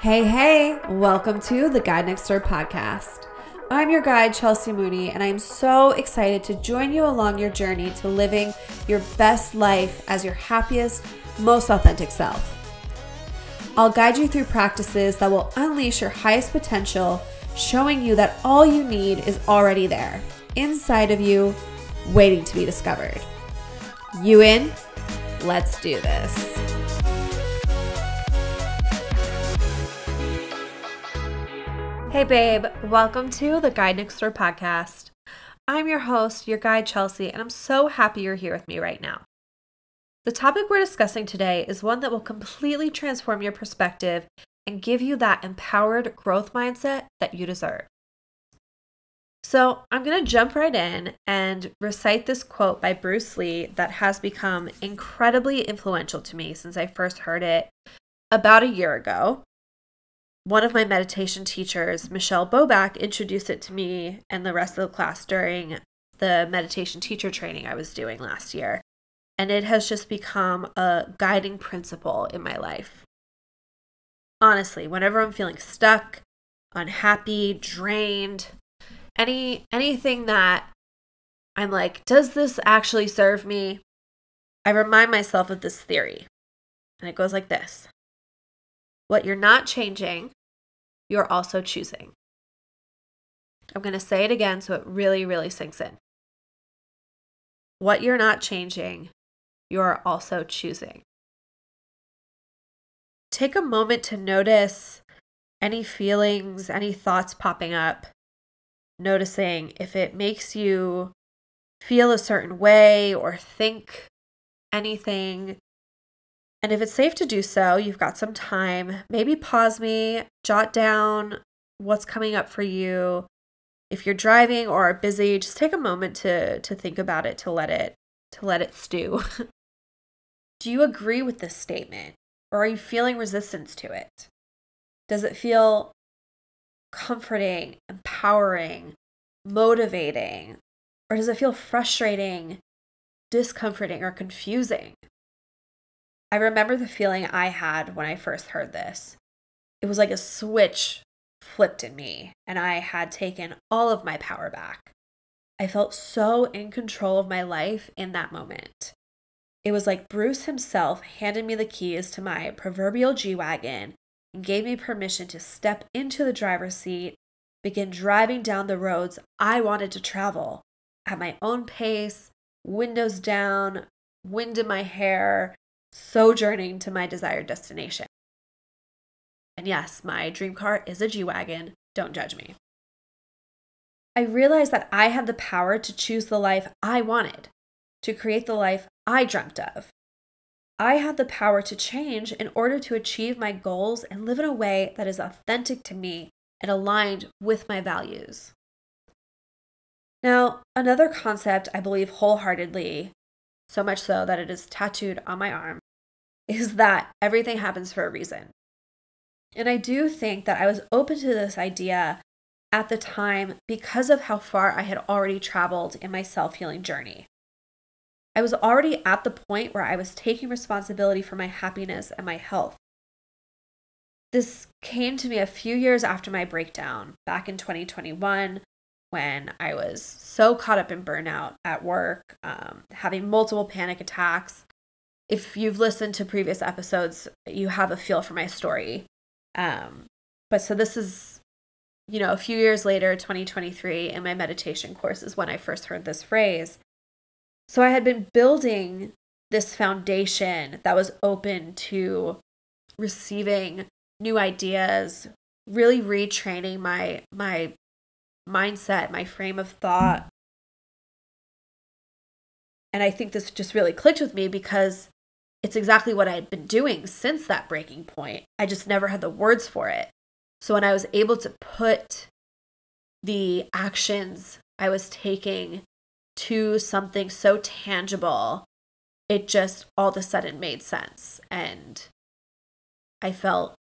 Hey, hey, welcome to the Guide Next Door podcast. I'm your guide, Chelsea Mooney, and I'm so excited to join you along your journey to living your best life as your happiest, most authentic self. I'll guide you through practices that will unleash your highest potential, showing you that all you need is already there, inside of you, waiting to be discovered. You in? Let's do this. Hey, babe, welcome to the Guide Next Door podcast. I'm your host, your guide, Chelsea, and I'm so happy you're here with me right now. The topic we're discussing today is one that will completely transform your perspective and give you that empowered growth mindset that you deserve. So, I'm going to jump right in and recite this quote by Bruce Lee that has become incredibly influential to me since I first heard it about a year ago one of my meditation teachers, Michelle Boback, introduced it to me and the rest of the class during the meditation teacher training I was doing last year. And it has just become a guiding principle in my life. Honestly, whenever I'm feeling stuck, unhappy, drained, any anything that I'm like, does this actually serve me? I remind myself of this theory. And it goes like this. What you're not changing you're also choosing. I'm going to say it again so it really, really sinks in. What you're not changing, you're also choosing. Take a moment to notice any feelings, any thoughts popping up, noticing if it makes you feel a certain way or think anything and if it's safe to do so, you've got some time, maybe pause me, jot down what's coming up for you. If you're driving or are busy, just take a moment to to think about it, to let it to let it stew. do you agree with this statement or are you feeling resistance to it? Does it feel comforting, empowering, motivating, or does it feel frustrating, discomforting, or confusing? I remember the feeling I had when I first heard this. It was like a switch flipped in me, and I had taken all of my power back. I felt so in control of my life in that moment. It was like Bruce himself handed me the keys to my proverbial G Wagon and gave me permission to step into the driver's seat, begin driving down the roads I wanted to travel at my own pace, windows down, wind in my hair, sojourning to my desired destination. And yes, my dream car is a G Wagon. Don't judge me. I realized that I had the power to choose the life I wanted, to create the life I dreamt of. I had the power to change in order to achieve my goals and live in a way that is authentic to me and aligned with my values. Now, another concept I believe wholeheartedly, so much so that it is tattooed on my arm, is that everything happens for a reason. And I do think that I was open to this idea at the time because of how far I had already traveled in my self healing journey. I was already at the point where I was taking responsibility for my happiness and my health. This came to me a few years after my breakdown back in 2021 when I was so caught up in burnout at work, um, having multiple panic attacks, if you've listened to previous episodes, you have a feel for my story. Um, but so this is, you know, a few years later, 2023, in my meditation courses when I first heard this phrase. So I had been building this foundation that was open to receiving new ideas, really retraining my my mindset, my frame of thought. And I think this just really clicked with me because it's exactly what I had been doing since that breaking point. I just never had the words for it. So when I was able to put the actions I was taking to something so tangible, it just all of a sudden made sense. And I felt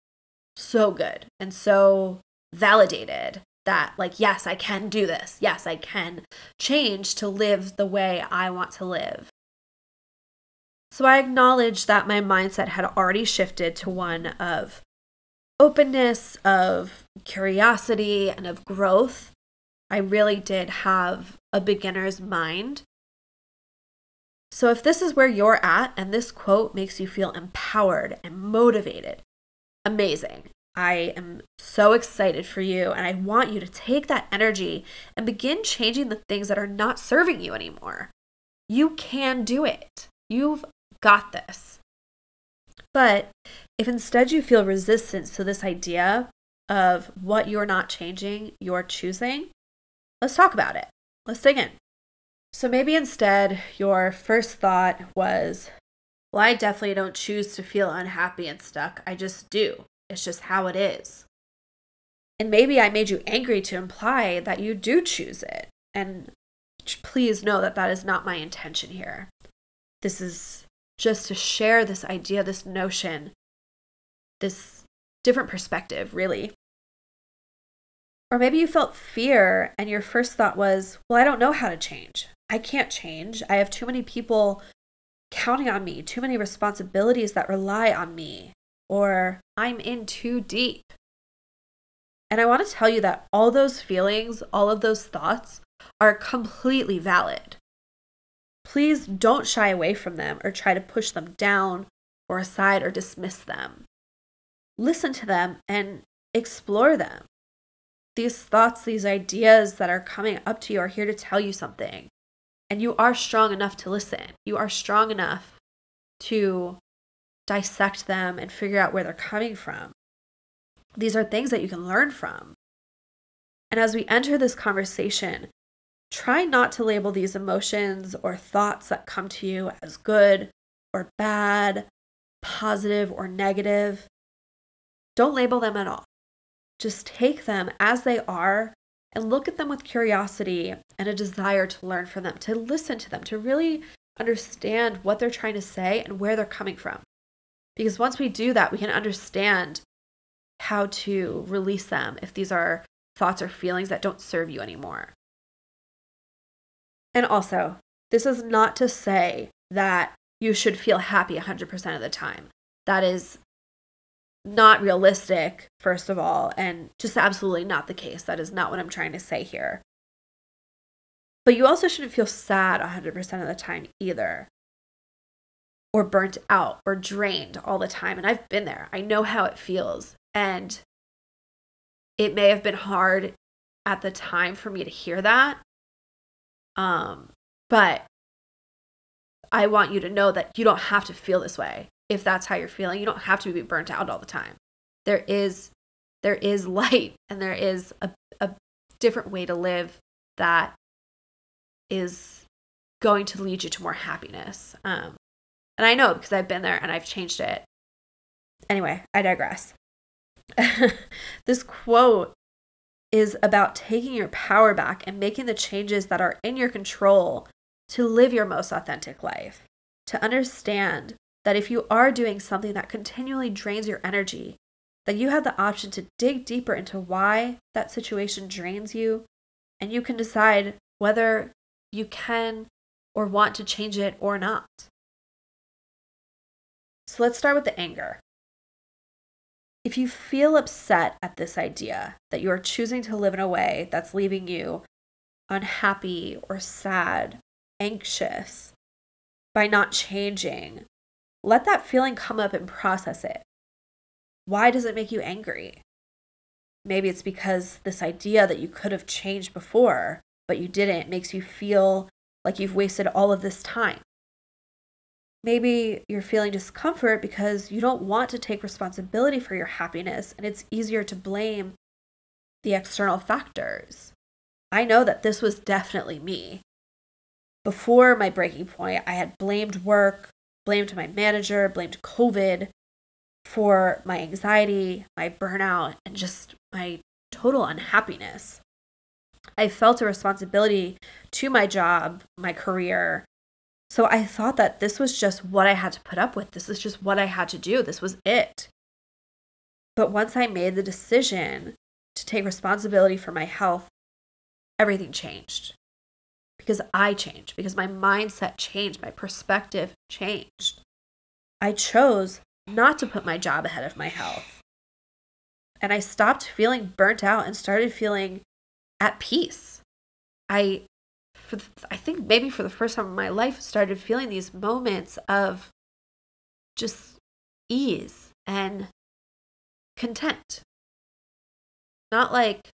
so good and so validated that, like, yes, I can do this. Yes, I can change to live the way I want to live. So I acknowledged that my mindset had already shifted to one of openness, of curiosity, and of growth. I really did have a beginner's mind. So, if this is where you're at and this quote makes you feel empowered and motivated, amazing. I am so excited for you, and I want you to take that energy and begin changing the things that are not serving you anymore. You can do it. You've got this. But if instead you feel resistance to this idea of what you're not changing, you're choosing, let's talk about it. Let's dig in. So maybe instead your first thought was, well, I definitely don't choose to feel unhappy and stuck. I just do. It's just how it is. And maybe I made you angry to imply that you do choose it. And please know that that is not my intention here. This is just to share this idea, this notion, this different perspective, really. Or maybe you felt fear and your first thought was, well, I don't know how to change. I can't change. I have too many people counting on me, too many responsibilities that rely on me, or I'm in too deep. And I want to tell you that all those feelings, all of those thoughts are completely valid. Please don't shy away from them or try to push them down or aside or dismiss them. Listen to them and explore them. These thoughts, these ideas that are coming up to you are here to tell you something. And you are strong enough to listen. You are strong enough to dissect them and figure out where they're coming from. These are things that you can learn from. And as we enter this conversation, try not to label these emotions or thoughts that come to you as good or bad, positive or negative. Don't label them at all. Just take them as they are and look at them with curiosity and a desire to learn from them, to listen to them, to really understand what they're trying to say and where they're coming from. Because once we do that, we can understand how to release them if these are thoughts or feelings that don't serve you anymore. And also, this is not to say that you should feel happy 100% of the time. That is not realistic, first of all, and just absolutely not the case. That is not what I'm trying to say here. But you also shouldn't feel sad 100% of the time either, or burnt out or drained all the time. And I've been there, I know how it feels. And it may have been hard at the time for me to hear that. Um, but I want you to know that you don't have to feel this way if that's how you're feeling. You don't have to be burnt out all the time. There is there is light and there is a, a different way to live that is going to lead you to more happiness. Um, and I know because I've been there and I've changed it. Anyway, I digress. this quote is about taking your power back and making the changes that are in your control to live your most authentic life. To understand that if you are doing something that continually drains your energy, that you have the option to dig deeper into why that situation drains you, and you can decide whether you can or want to change it or not. So let's start with the anger. If you feel upset at this idea that you are choosing to live in a way that's leaving you unhappy or sad, anxious by not changing, let that feeling come up and process it. Why does it make you angry? Maybe it's because this idea that you could have changed before, but you didn't, makes you feel like you've wasted all of this time. Maybe you're feeling discomfort because you don't want to take responsibility for your happiness and it's easier to blame the external factors. I know that this was definitely me. Before my breaking point, I had blamed work, blamed my manager, blamed COVID for my anxiety, my burnout, and just my total unhappiness. I felt a responsibility to my job, my career, so I thought that this was just what I had to put up with. This is just what I had to do. This was it. But once I made the decision to take responsibility for my health, everything changed. Because I changed, because my mindset changed, my perspective changed. I chose not to put my job ahead of my health. and I stopped feeling burnt out and started feeling at peace. I for the, I think maybe for the first time in my life started feeling these moments of just ease and content. Not like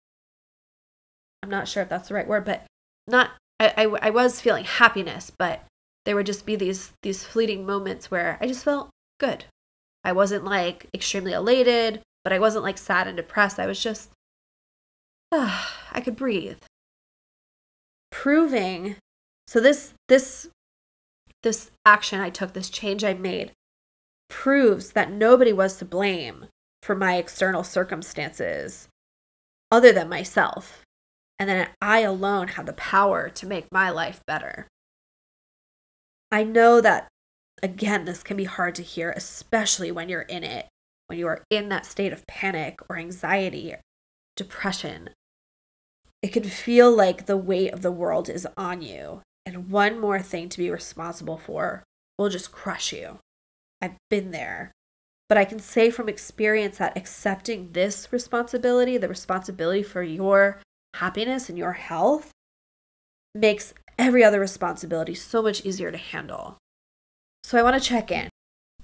I'm not sure if that's the right word, but not I, I, I was feeling happiness, but there would just be these these fleeting moments where I just felt good. I wasn't like extremely elated, but I wasn't like sad and depressed. I was just uh, I could breathe. Proving so this this this action I took, this change I made proves that nobody was to blame for my external circumstances other than myself and that I alone have the power to make my life better. I know that, again, this can be hard to hear, especially when you're in it, when you are in that state of panic or anxiety, or depression. It can feel like the weight of the world is on you, and one more thing to be responsible for will just crush you. I've been there. But I can say from experience that accepting this responsibility, the responsibility for your happiness and your health makes every other responsibility so much easier to handle. So I want to check in.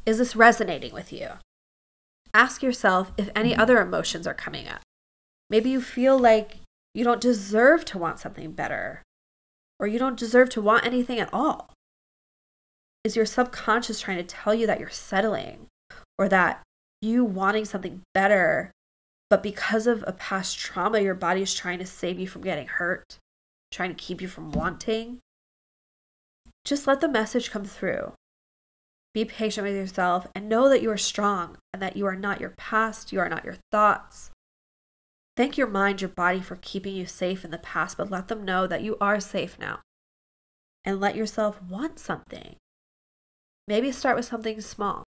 Is this resonating with you? Ask yourself if any other emotions are coming up. Maybe you feel like you don't deserve to want something better, or you don't deserve to want anything at all. Is your subconscious trying to tell you that you're settling, or that you wanting something better but because of a past trauma, your body is trying to save you from getting hurt, trying to keep you from wanting. Just let the message come through. Be patient with yourself and know that you are strong and that you are not your past, you are not your thoughts. Thank your mind, your body for keeping you safe in the past, but let them know that you are safe now. And let yourself want something. Maybe start with something small.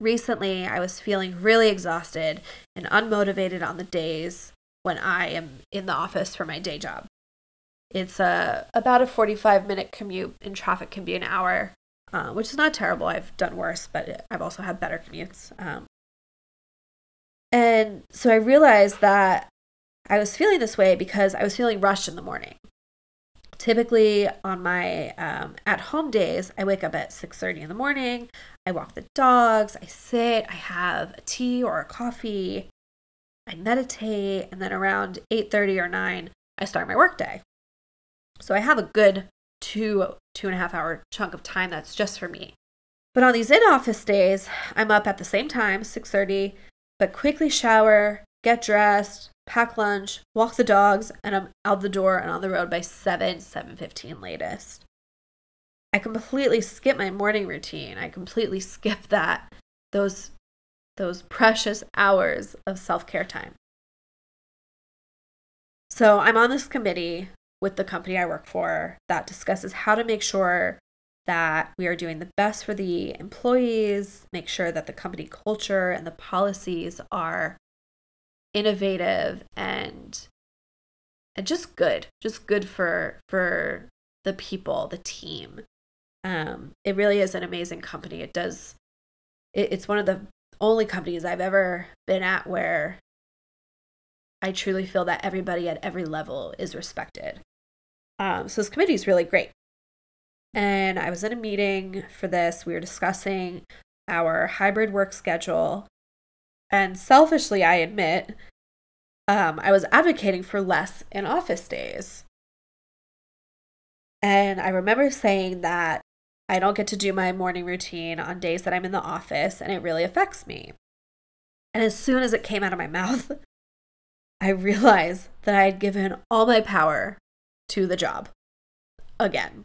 Recently, I was feeling really exhausted and unmotivated on the days when I am in the office for my day job. It's a, about a 45 minute commute, and traffic can be an hour, uh, which is not terrible. I've done worse, but I've also had better commutes. Um, and so I realized that I was feeling this way because I was feeling rushed in the morning. Typically on my um, at home days i wake up at 6.30 in the morning. I walk the dogs. I sit. I have a tea or a coffee. I meditate. And then around 8.30 or 9 i start my workday. So i have a good two two and a half hour chunk of time that's just for me. But on these in-office days i'm up at the same time 6.30 but quickly shower get dressed pack lunch, walk the dogs, and I'm out the door and on the road by 7, 7.15 latest. I completely skip my morning routine. I completely skip that, those, those precious hours of self-care time. So I'm on this committee with the company I work for that discusses how to make sure that we are doing the best for the employees, make sure that the company culture and the policies are innovative and and just good just good for for the people the team. Um it really is an amazing company. It does it, it's one of the only companies i've ever been at where i truly feel that everybody at every level is respected. Um so this committee is really great and i was in a meeting for this we were discussing our hybrid work schedule and selfishly, I admit, um, I was advocating for less in office days. And I remember saying that I don't get to do my morning routine on days that I'm in the office, and it really affects me. And as soon as it came out of my mouth, I realized that I had given all my power to the job again.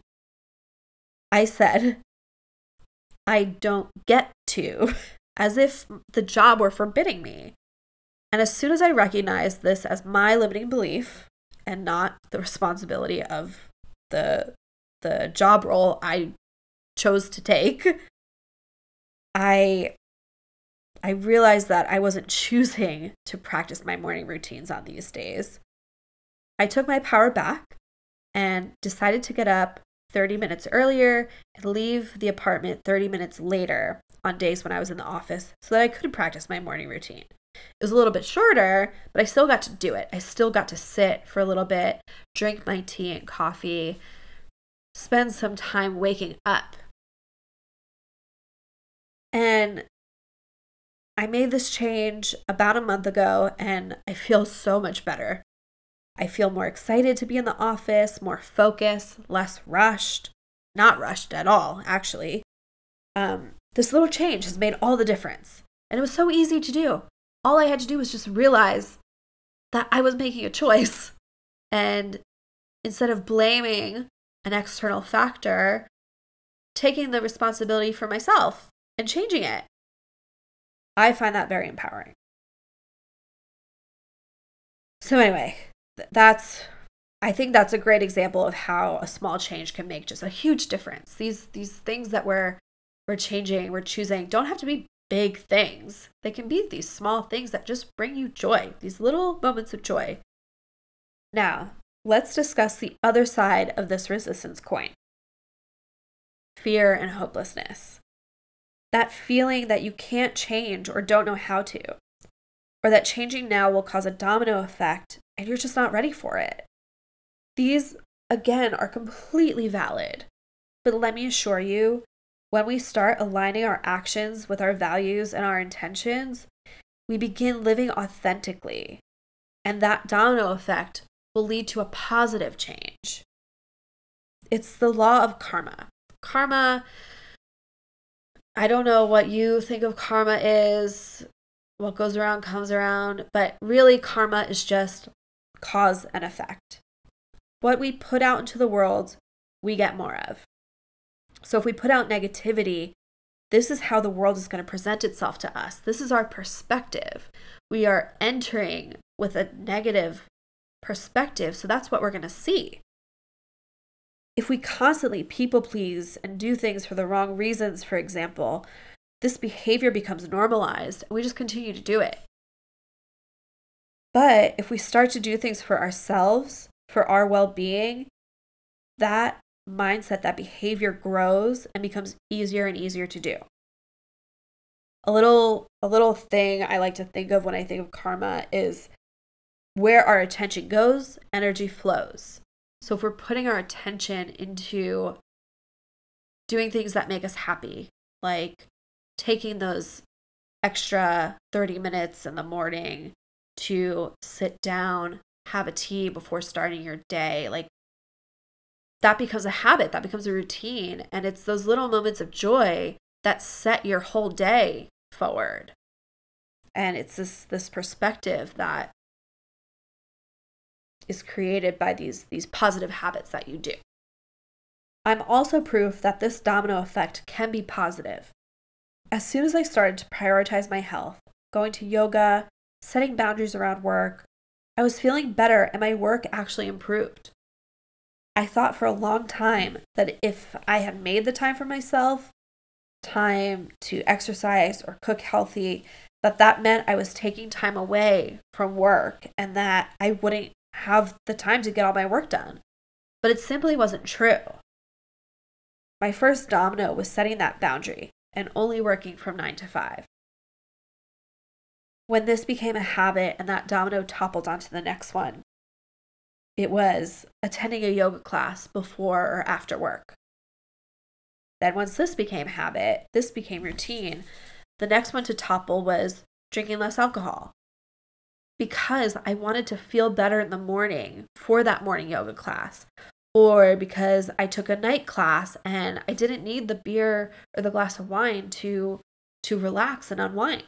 I said, I don't get to as if the job were forbidding me. And as soon as I recognized this as my limiting belief and not the responsibility of the the job role I chose to take, I I realized that I wasn't choosing to practice my morning routines on these days. I took my power back and decided to get up 30 minutes earlier and leave the apartment 30 minutes later on days when I was in the office so that I could practice my morning routine. It was a little bit shorter, but I still got to do it. I still got to sit for a little bit, drink my tea and coffee, spend some time waking up. And I made this change about a month ago and I feel so much better. I feel more excited to be in the office, more focused, less rushed. Not rushed at all, actually. Um, this little change has made all the difference. And it was so easy to do. All I had to do was just realize that I was making a choice. And instead of blaming an external factor, taking the responsibility for myself and changing it. I find that very empowering. So, anyway, that's I think that's a great example of how a small change can make just a huge difference. These these things that we're we're changing, we're choosing don't have to be big things. They can be these small things that just bring you joy, these little moments of joy. Now, let's discuss the other side of this resistance coin fear and hopelessness. That feeling that you can't change or don't know how to, or that changing now will cause a domino effect and you're just not ready for it. These, again, are completely valid. But let me assure you, when we start aligning our actions with our values and our intentions, we begin living authentically. And that domino effect will lead to a positive change. It's the law of karma. Karma, I don't know what you think of karma is, what goes around comes around, but really, karma is just cause and effect. What we put out into the world, we get more of. So if we put out negativity, this is how the world is going to present itself to us. This is our perspective. We are entering with a negative perspective, so that's what we're going to see. If we constantly people please and do things for the wrong reasons, for example, this behavior becomes normalized and we just continue to do it. But if we start to do things for ourselves, for our well being, that mindset, that behavior grows and becomes easier and easier to do. A little a little thing I like to think of when I think of karma is where our attention goes, energy flows. So if we're putting our attention into doing things that make us happy, like taking those extra 30 minutes in the morning to sit down, have a tea before starting your day. Like that becomes a habit, that becomes a routine. And it's those little moments of joy that set your whole day forward. And it's this this perspective that is created by these these positive habits that you do. I'm also proof that this domino effect can be positive. As soon as I started to prioritize my health, going to yoga, setting boundaries around work, I was feeling better and my work actually improved. I thought for a long time that if I had made the time for myself, time to exercise or cook healthy, that that meant I was taking time away from work and that I wouldn't have the time to get all my work done. But it simply wasn't true. My first domino was setting that boundary and only working from 9 to 5. When this became a habit and that domino toppled onto the next one, it was attending a yoga class before or after work. Then, once this became habit, this became routine, the next one to topple was drinking less alcohol because I wanted to feel better in the morning for that morning yoga class, or because I took a night class and I didn't need the beer or the glass of wine to to relax and unwind.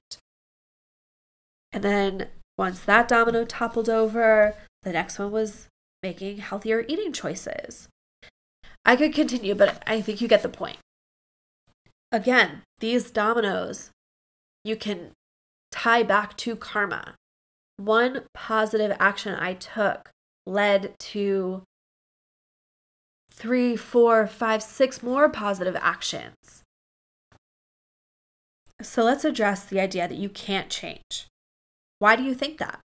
And then once that domino toppled over, the next one was making healthier eating choices. I could continue, but I think you get the point. Again, these dominoes you can tie back to karma. One positive action I took led to three, four, five, six more positive actions. So let's address the idea that you can't change. Why do you think that?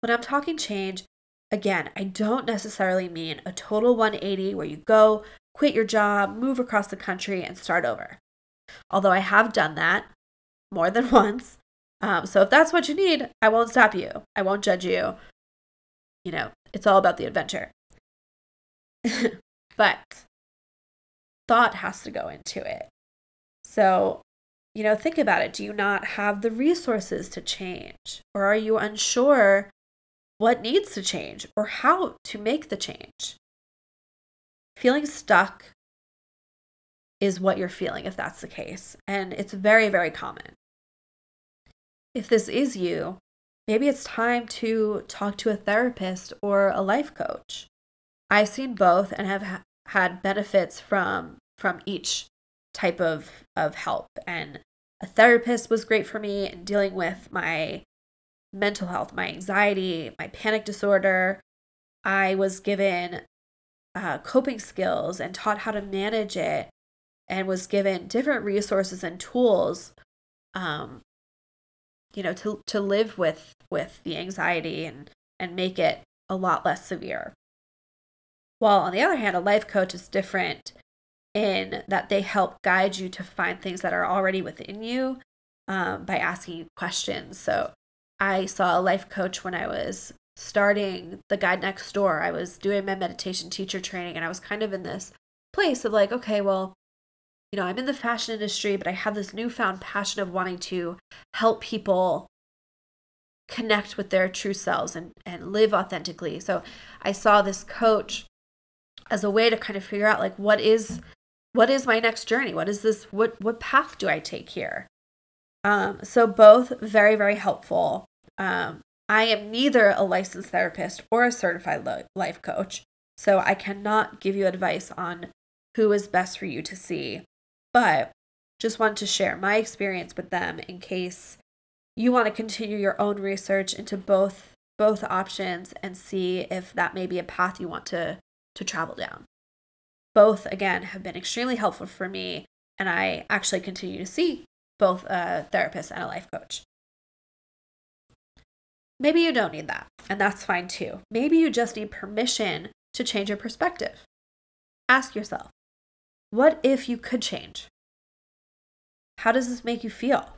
When I'm talking change, again, I don't necessarily mean a total 180 where you go, quit your job, move across the country, and start over. Although I have done that more than once, Um, so if that's what you need, I won't stop you. I won't judge you. You know, it's all about the adventure. but thought has to go into it. So, you know, think about it. Do you not have the resources to change? Or are you unsure what needs to change or how to make the change? Feeling stuck is what you're feeling if that's the case. And it's very, very common. If this is you, maybe it's time to talk to a therapist or a life coach. I've seen both and have ha- had benefits from from each type of of help and a therapist was great for me in dealing with my mental health, my anxiety, my panic disorder. I was given uh, coping skills and taught how to manage it and was given different resources and tools um, you know to to live with with the anxiety and and make it a lot less severe while on the other hand a life coach is different in that they help guide you to find things that are already within you um, by asking you questions so i saw a life coach when i was starting the guide next door i was doing my meditation teacher training and i was kind of in this place of like okay well you know, I'm in the fashion industry, but I have this newfound passion of wanting to help people connect with their true selves and, and live authentically. So I saw this coach as a way to kind of figure out like what is what is my next journey? What is this what what path do I take here? Um, so both very, very helpful. Um, I am neither a licensed therapist or a certified life coach, so I cannot give you advice on who is best for you to see but just wanted to share my experience with them in case you want to continue your own research into both both options and see if that may be a path you want to to travel down. Both again have been extremely helpful for me and I actually continue to see both a therapist and a life coach. Maybe you don't need that, and that's fine too. Maybe you just need permission to change your perspective. Ask yourself, what if you could change? How does this make you feel?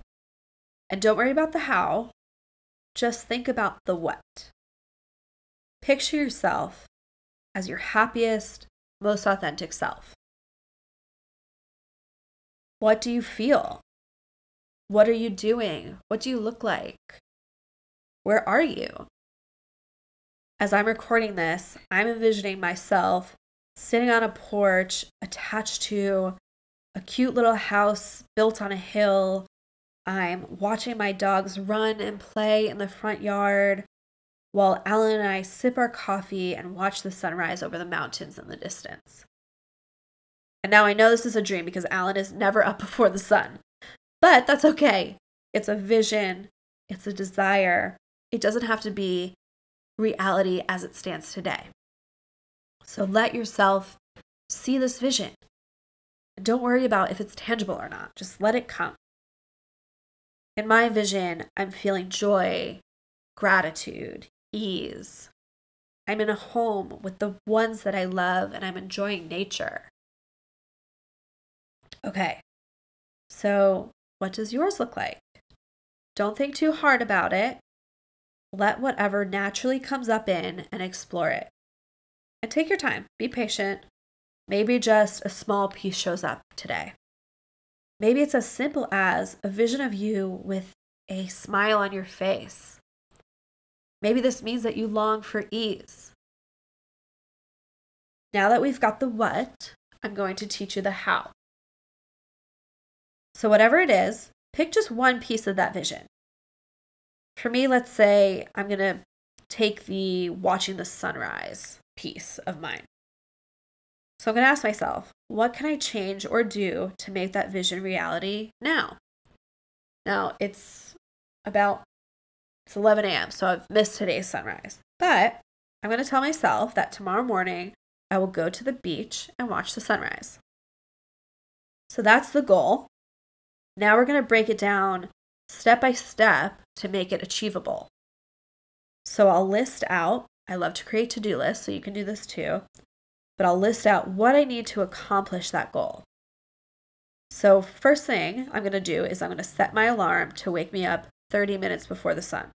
And don't worry about the how, just think about the what. Picture yourself as your happiest, most authentic self. What do you feel? What are you doing? What do you look like? Where are you? As I'm recording this, I'm envisioning myself sitting on a porch attached to a cute little house built on a hill. I'm watching my dogs run and play in the front yard while Alan and I sip our coffee and watch the sunrise over the mountains in the distance. And now I know this is a dream because Alan is never up before the sun. But that's okay. It's a vision, it's a desire. It doesn't have to be reality as it stands today. So let yourself see this vision. Don't worry about if it's tangible or not, just let it come. In my vision, I'm feeling joy, gratitude, ease. I'm in a home with the ones that I love and I'm enjoying nature. Okay, so what does yours look like? Don't think too hard about it. Let whatever naturally comes up in and explore it. And take your time, be patient. Maybe just a small piece shows up today. Maybe it's as simple as a vision of you with a smile on your face. Maybe this means that you long for ease. Now that we've got the what, I'm going to teach you the how. So, whatever it is, pick just one piece of that vision. For me, let's say I'm going to take the watching the sunrise piece of mine. So I'm going to ask myself, what can I change or do to make that vision reality now? Now, it's about it's 11 a.m., so I've missed today's sunrise. But I'm going to tell myself that tomorrow morning I will go to the beach and watch the sunrise. So that's the goal. Now we're going to break it down step by step to make it achievable. So I'll list out, I love to create to do lists, so you can do this too but I'll list out what I need to accomplish that goal. So, first thing I'm going to do is I'm going to set my alarm to wake me up 30 minutes before the sun.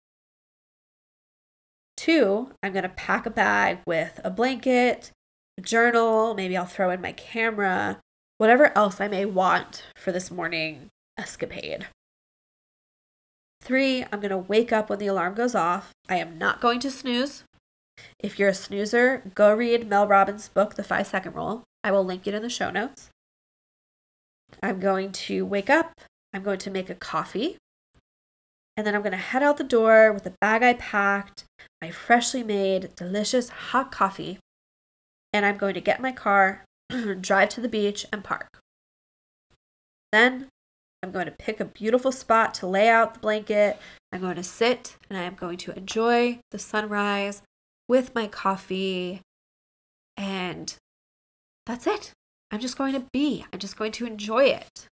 Two, I'm going to pack a bag with a blanket, a journal, maybe I'll throw in my camera, whatever else I may want for this morning escapade. Three, I'm going to wake up when the alarm goes off. I am not going to snooze. If you're a snoozer, go read Mel Robbins' book, The Five Second Rule. I will link it in the show notes. I'm going to wake up. I'm going to make a coffee. And then I'm going to head out the door with the bag I packed, my freshly made, delicious hot coffee. And I'm going to get my car, drive to the beach, and park. Then I'm going to pick a beautiful spot to lay out the blanket. I'm going to sit and I am going to enjoy the sunrise with my coffee. And that's it. I'm just going to be, I'm just going to enjoy it.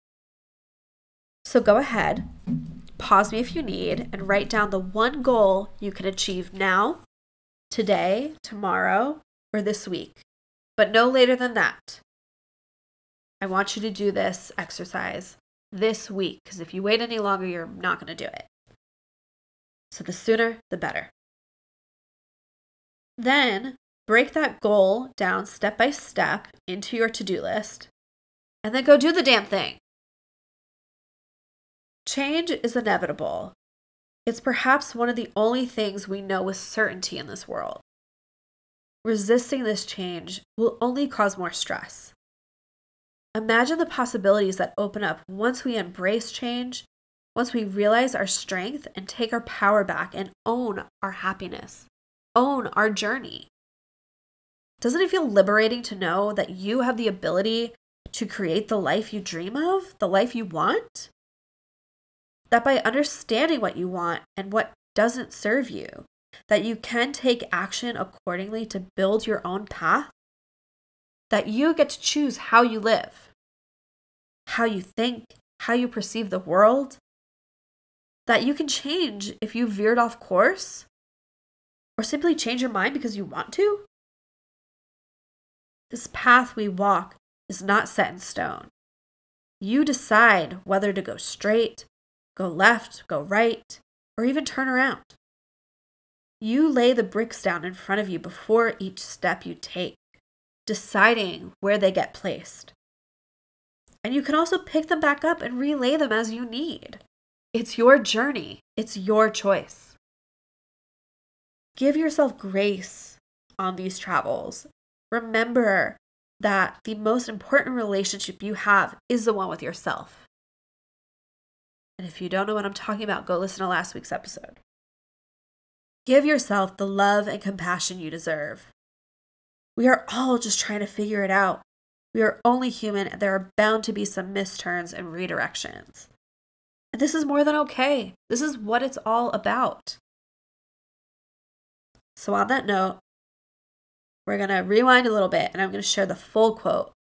So go ahead, pause me if you need, and write down the one goal you can achieve now, today, tomorrow, or this week, but no later than that. I want you to do this exercise this week because if you wait any longer, you're not going to do it. So the sooner, the better. Then break that goal down step by step into your to do list and then go do the damn thing. Change is inevitable. It's perhaps one of the only things we know with certainty in this world. Resisting this change will only cause more stress. Imagine the possibilities that open up once we embrace change, once we realize our strength and take our power back and own our happiness, own our journey. Doesn't it feel liberating to know that you have the ability to create the life you dream of, the life you want? That by understanding what you want and what doesn't serve you, that you can take action accordingly to build your own path that you get to choose how you live, how you think, how you perceive the world, that you can change if you veered off course or simply change your mind because you want to. This path we walk is not set in stone. You decide whether to go straight, go left, go right, or even turn around. You lay the bricks down in front of you before each step you take deciding where they get placed. And you can also pick them back up and relay them as you need. It's your journey, it's your choice. Give yourself grace on these travels. Remember that the most important relationship you have is the one with yourself. And if you don't know what I'm talking about, go listen to last week's episode. Give yourself the love and compassion you deserve. We are all just trying to figure it out. We are only human, and there are bound to be some misturns and redirections. And this is more than okay. This is what it's all about. So, on that note, we're going to rewind a little bit and I'm going to share the full quote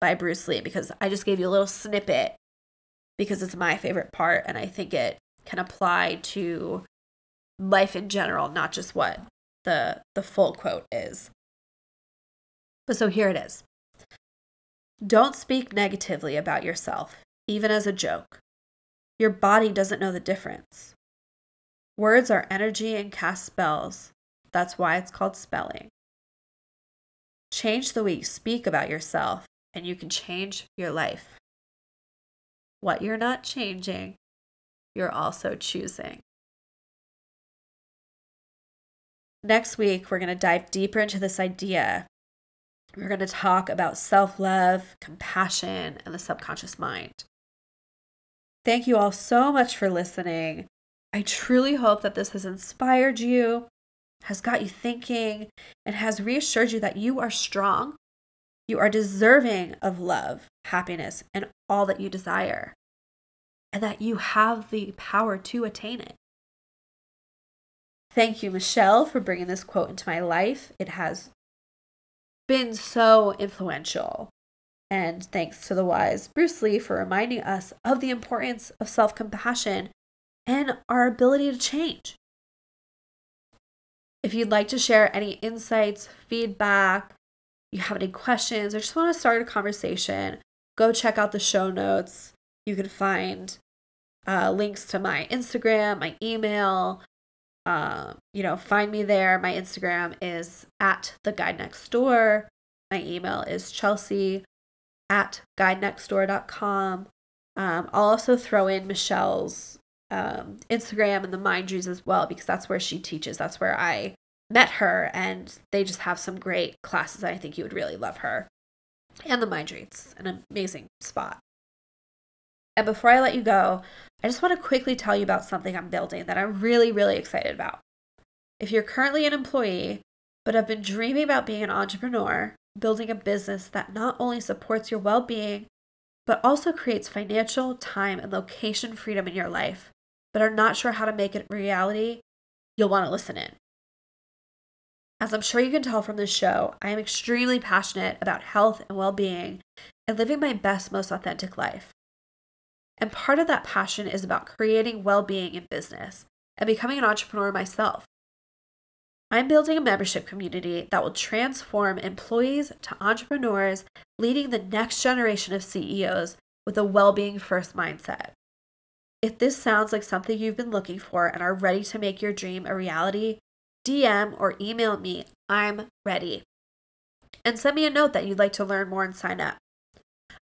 by Bruce Lee because I just gave you a little snippet because it's my favorite part and I think it can apply to life in general, not just what the the full quote is. But so here it is Don't speak negatively about yourself, even as a joke. Your body doesn't know the difference. Words are energy and cast spells. That's why it's called spelling. Change the way you speak about yourself, and you can change your life. What you're not changing, you're also choosing. Next week, we're going to dive deeper into this idea we're going to talk about self love, compassion, and the subconscious mind. Thank you all so much for listening. I truly hope that this has inspired you, has got you thinking, and has reassured you that you are strong. You are deserving of love, happiness, and all that you desire, and that you have the power to attain it. Thank you, Michelle, for bringing this quote into my life. It has been so influential. And thanks to the wise Bruce Lee for reminding us of the importance of self compassion and our ability to change. If you'd like to share any insights, feedback, you have any questions, or just want to start a conversation, go check out the show notes. You can find uh, links to my Instagram, my email. Uh, you know, find me there. My Instagram is at the guide next door. My email is chelsea at guidenextdoor.com. Um, I'll also throw in Michelle's um, Instagram and the Mindry's as well because that's where she teaches. That's where I met her, and they just have some great classes. I think you would really love her. And the Mindry's, an amazing spot. And before I let you go, I just want to quickly tell you about something I'm building that I'm really, really excited about. If you're currently an employee, but have been dreaming about being an entrepreneur, building a business that not only supports your well being, but also creates financial, time, and location freedom in your life, but are not sure how to make it reality, you'll want to listen in. As I'm sure you can tell from this show, I am extremely passionate about health and well being and living my best, most authentic life. And part of that passion is about creating well being in business and becoming an entrepreneur myself. I'm building a membership community that will transform employees to entrepreneurs, leading the next generation of CEOs with a well being first mindset. If this sounds like something you've been looking for and are ready to make your dream a reality, DM or email me. I'm ready. And send me a note that you'd like to learn more and sign up.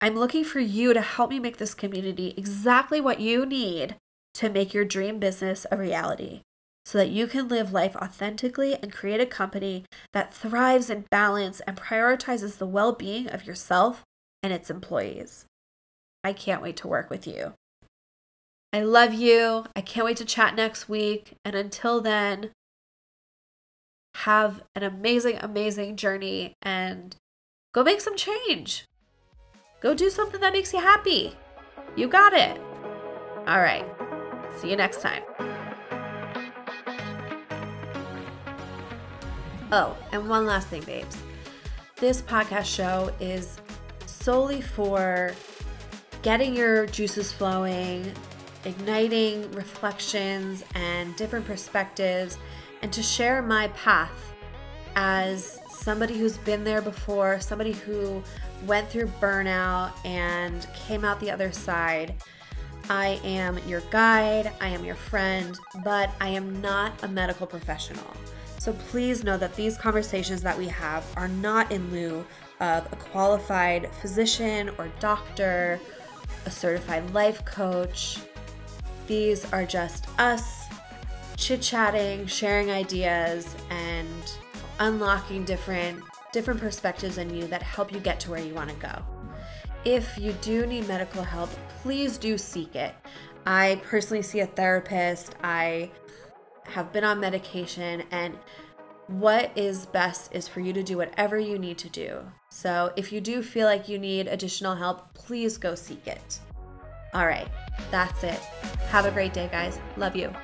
I'm looking for you to help me make this community exactly what you need to make your dream business a reality so that you can live life authentically and create a company that thrives in balance and prioritizes the well being of yourself and its employees. I can't wait to work with you. I love you. I can't wait to chat next week. And until then, have an amazing, amazing journey and go make some change. Go do something that makes you happy. You got it. All right. See you next time. Oh, and one last thing, babes. This podcast show is solely for getting your juices flowing, igniting reflections and different perspectives, and to share my path as somebody who's been there before, somebody who went through burnout and came out the other side. I am your guide, I am your friend, but I am not a medical professional. So please know that these conversations that we have are not in lieu of a qualified physician or doctor, a certified life coach. These are just us chit chatting, sharing ideas, and unlocking different different perspectives in you that help you get to where you want to go. If you do need medical help, please do seek it. I personally see a therapist. I have been on medication and what is best is for you to do whatever you need to do. So if you do feel like you need additional help, please go seek it. All right, that's it. Have a great day, guys. Love you.